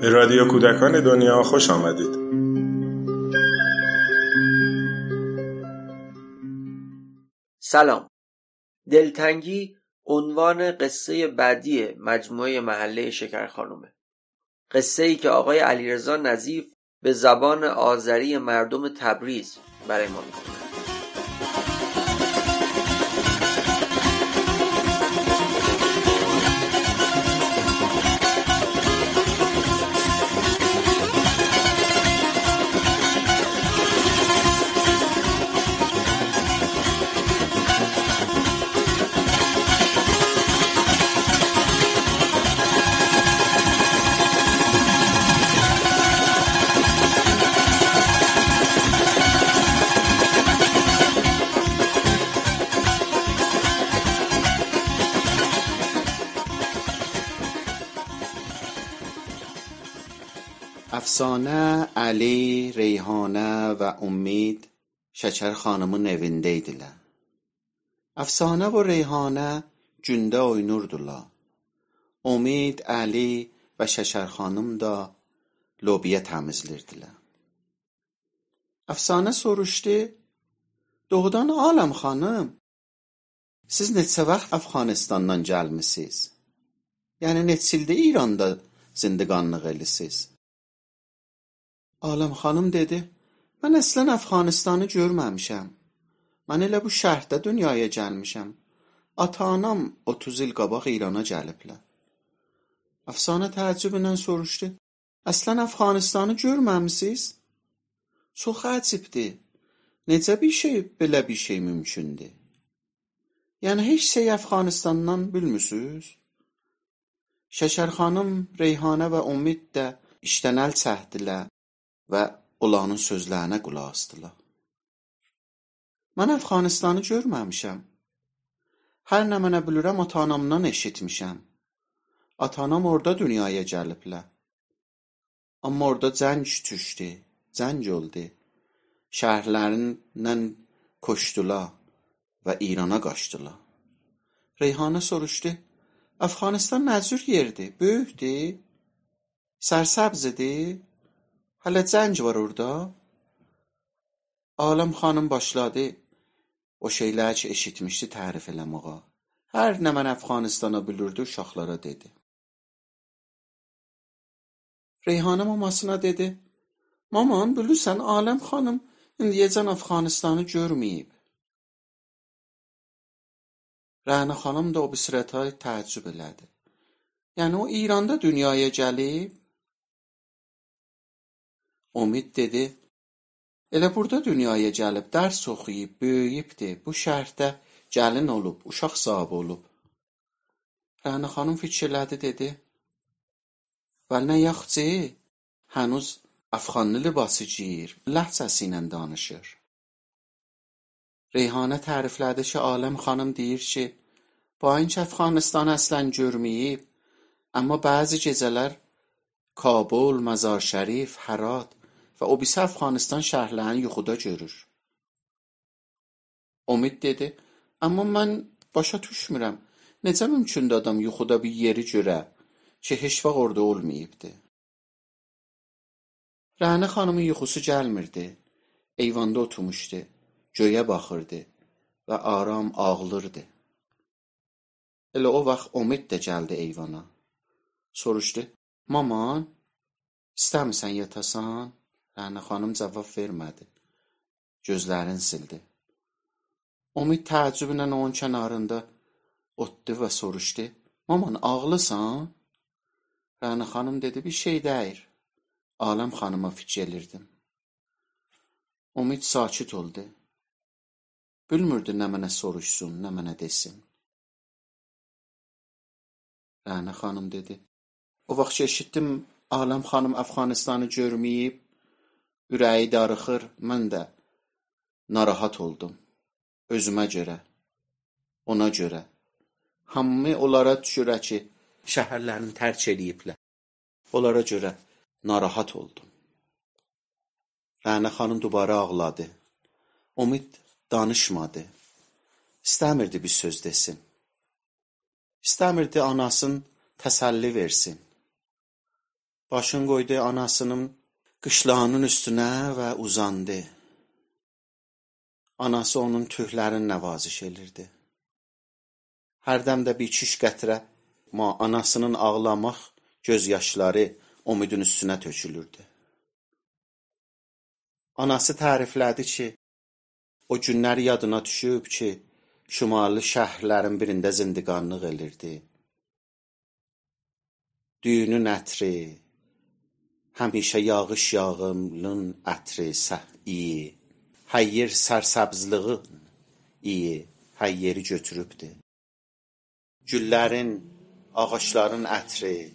به رادیو کودکان دنیا خوش آمدید. سلام. دلتنگی عنوان قصه بعدی مجموعه محله شکر خانومه قصه ای که آقای علیرضا نظیف به زبان آذری مردم تبریز برای ما افسانه علی ریحانه و امید شچر خانمو نوینده ایدلا افسانه و ریحانه جنده اوی نور دولا امید علی و شچر خانم دا لوبیه تمیز لیردلا افسانه سروشتی دوغدان عالم خانم. سیز نیچه وقت افغانستان نان جلمی یعنی نیچیل دی ایران دا زندگان نغیلی سیز. Aləm xanım dedi: "Mən əslən Əfqanistanı görməmişəm. Mən elə bu şərqdə dünyaya gəlmişəm. Ata-anam 30 il qabaq İrana gəliblər." Əfsanə təəccüblə soruşdu: "Əslən Əfqanistanı görməmisiz?" Çox əcibdir. Necə bir şey belə bir şey mümkündür? Yəni heç şey Əfqanistandan bilmirsiniz? Şəkər xanım, Reyhanə və Ümmid də işdən əl çəkdilər və olanın sözlərinə qulaq asdılar. Mən Əfqanistanı görməmişəm. Hər nə mənə bilirəm ata-anamdan eşitmişəm. Ata-anam orada dünyaya gəliblər. Amma orada cəng düşdü, cəng oldu. Şəhərlərindən köçdülər və İrana qaçdılar. Reyhanə soruşdu: "Əfqanistan nə cür yerdir? Böyükdür? Sərsəbzdir? Hələ cəng var orada?" Aləm xanım başladı o şeyləri ki eşitmişdi tərif eləməyə. Hər nə mən Əfqanistanı bilirdi uşaqlara dedi. Reyhanə mamasına dedi: "Maman, bilirsən Aləm xanım indiyəcən Əfqanistanı görməyib." Rəna xanım da o bisrətə təəccüb elədi. Yəni o İranda dünyaya gəlib? Ümmid dedi: "Elə burada dünyaya gəlib, dərs oxuyub, böyüyübdür. Bu şəhərdə gəlin olub, uşaq sahibi olub." Rəna xanım fikirlədi dedi: "Və nə yaxçı, hənuz Əfqanlı libası geyir, ləhcəsi ilə danışır." Reyhanə təriflədi ki, Aləm xanım deyir ki, ba اینکه Əfqanistanı əslən görməyib, amma bəzi gecələr Kabul, Məzar Şərif, Hərat və o birisi Əfqanistan şəhərlərini yuxuda görür. Ümmid dedi: "Amma mən başa düşmürəm. Necə mümkündür adam yuxuda bir yeri görə ki, heç vaxt orada olmayıbdı?" Rəna xanımın yuxusu gəlmirdi. Eyvanda oturmuşdu. Göyə baxırdı və aram ağlayırdı. Elə o vaxt Ümmid də gəldi eyvana. Soruşdu: "Maman, istəmirsən yatasan?" Rəna xanım cavab vermədi. Gözlərini sildi. Ümmid təəccüblə onun kənarında otdu və soruşdu: "Maman, ağlısan?" Rəna xanım dedi: "Bir şey deyil." Aləm xanıma fikir elirdim. Ümmid sakit oldu. Bilmirdi nə mənə soruşsun, nə mənə desin. Rəna xanım dedi: "O vaxt eşitdim Aləm xanım Əfqanistanı görməyib, ürəyi darıxır, mən də narahat oldum. Özümə görə, ona görə. Hamı onlara düşürə ki, şəhərlərini tərk eləyiblər. Onlara görə narahat oldum." Rəna xanım dubara ağladı. Ümmid danışmadı. İstəmirdi bir söz desin. İstəmirdi anasın təsəlli versin. Başını qoydu anasının qışlağının üstünə və uzandı. Anası onun tüklərini nəvaziş elirdi. Hərdən də bir çiş qətrə ma anasının ağlamaq göz yaşları Umidin üstünə tökülürdü. Anası təriflədi ki, o günlər yadına düşüb ki, şimali şəhərlərin birində zindiqanlıq elirdi. Düyünün ətri, həmişə yağış yağımlın ətri iyi, həyyir sərsəbzlığı iyi, həyyeri götürübdü. Güllərin, ağacların ətri,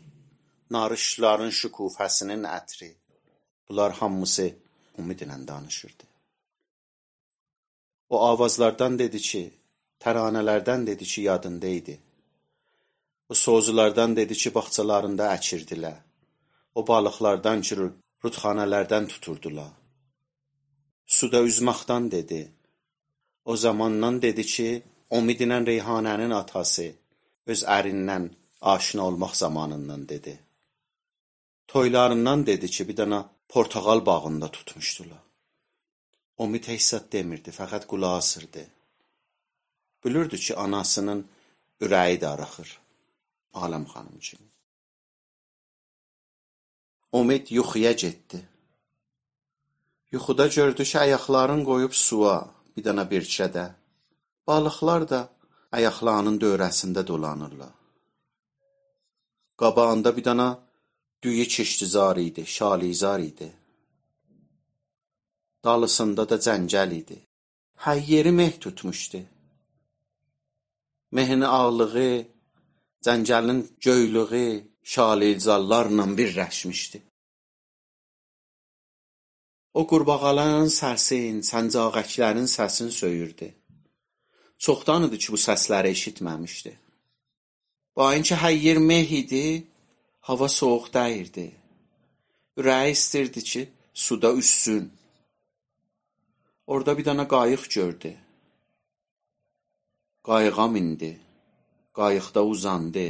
narışların şükufəsinin ətri. Bunlar hamısı ümidlə danışırdı. O avazlardan dedi ki, təranələrdən dedi ki, yadında idi. O sozlardan dedi ki, bağçalarında əkirdilər. O balıqlardan ki, rutxanalardan tuturdular. Suda üzməkdən dedi. O zamandan dedi ki, Umidlə Reyhanənin atası öz ərindən aşina olmaq zamanından dedi. Toylarından dedi ki, bir dənə portağal bağında tutmuşdular. Umid heç zat demirdi, fəqət qulaq asırdı. Bilirdi ki, anasının ürəyi darıxır. Aləm xanım kimi. Umid yuxuya getdi. Yuxuda gördü ki, ayaqlarını qoyub suya, bir dənə birçədə. Balıqlar da ayaqlarının dövrəsində dolanırlar. Qabağında bir dənə düyü çeşdizar idi, şalizar idi. Dalısında da cəncəl idi. Hər yeri meh tutmuşdu. Mehin ağlığı, cəncəlin göylüğü şalizarlarla birləşmişdi. O qurbağaların səsin, səncaqəklərin səsini söyürdü. Çoxdan idi ki, bu səsləri eşitməmişdi. Bayınki hər yer meh idi, Hava soyuq dəyirdi. Ürəyi istirdi ki, suda üssün. Orada bir dənə qayıq gördü. Qayığa mindi. Qayıqda uzandı.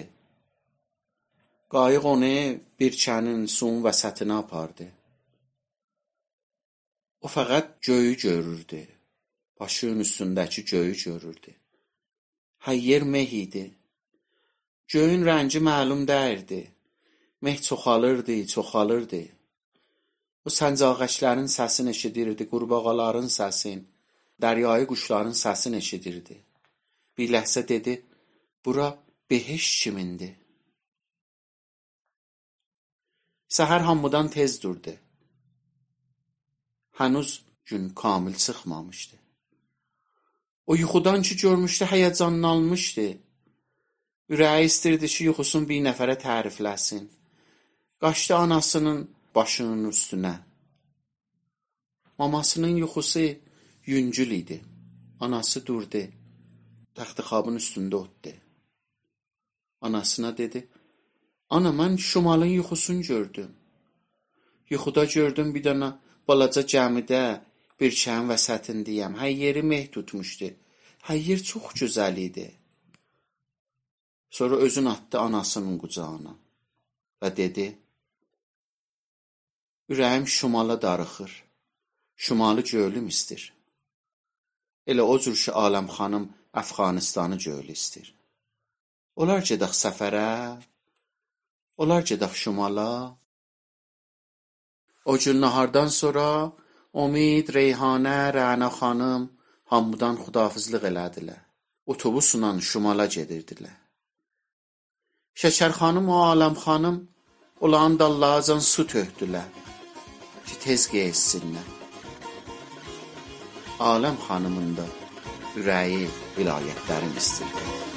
Qayıq onu birçənin suyun vəsətinə apardı. O fəqət göyü görürdü. Başının üstündəki göyü görürdü. Hər yer meh idi. Göyün rəngi məlum dəyirdi. Meh çoxalırdı, çoxalırdı. O səncaqəşlərin səsini eşidirdi, qurbağaların səsin, dəryayı quşların səsini eşidirdi. Bir ləhzə dedi, bura beheş kimindir? Səhər hamıdan tez durdu. Hənuz gün kamil çıxmamışdı. O yuxudan ki görmüşdü, həyəcanlanmışdı. Ürəyi istirdi ki, yuxusunu bir nəfərə tərifləsin. Qaçdı anasının başının üstünə. Mamasının yuxusu yüngül idi. Anası durdu. Təxtixabın üstündə otdu. Anasına dedi: "Ana, mən şimalın yuxusunu gördüm. Yuxuda gördüm bir dənə balaca gəmidə bir çayın vəsətindəyəm. Hər yeri meh tutmuşdu. Hər yer çox gözəl idi." Sonra özünü atdı anasının qucağına və dedi: Ürəyim şimala darıxır. Şimalı gölüm istir. Elə o cür ki, Aləm xanım Əfqanistanı gölü istir. Olar gedək səfərə? Olar gedək şimala? O gün nahardan sonra Umid, Reyhanə, Rəna xanım hamıdan xudafizlik elədilər. Otobusla şimala gedirdilər. Şəkər xanım və Aləm xanım olan dallacan su tökdülər ki tez geysinlər. Aləm xanımın da ürəyi vilayətlərin istirdi.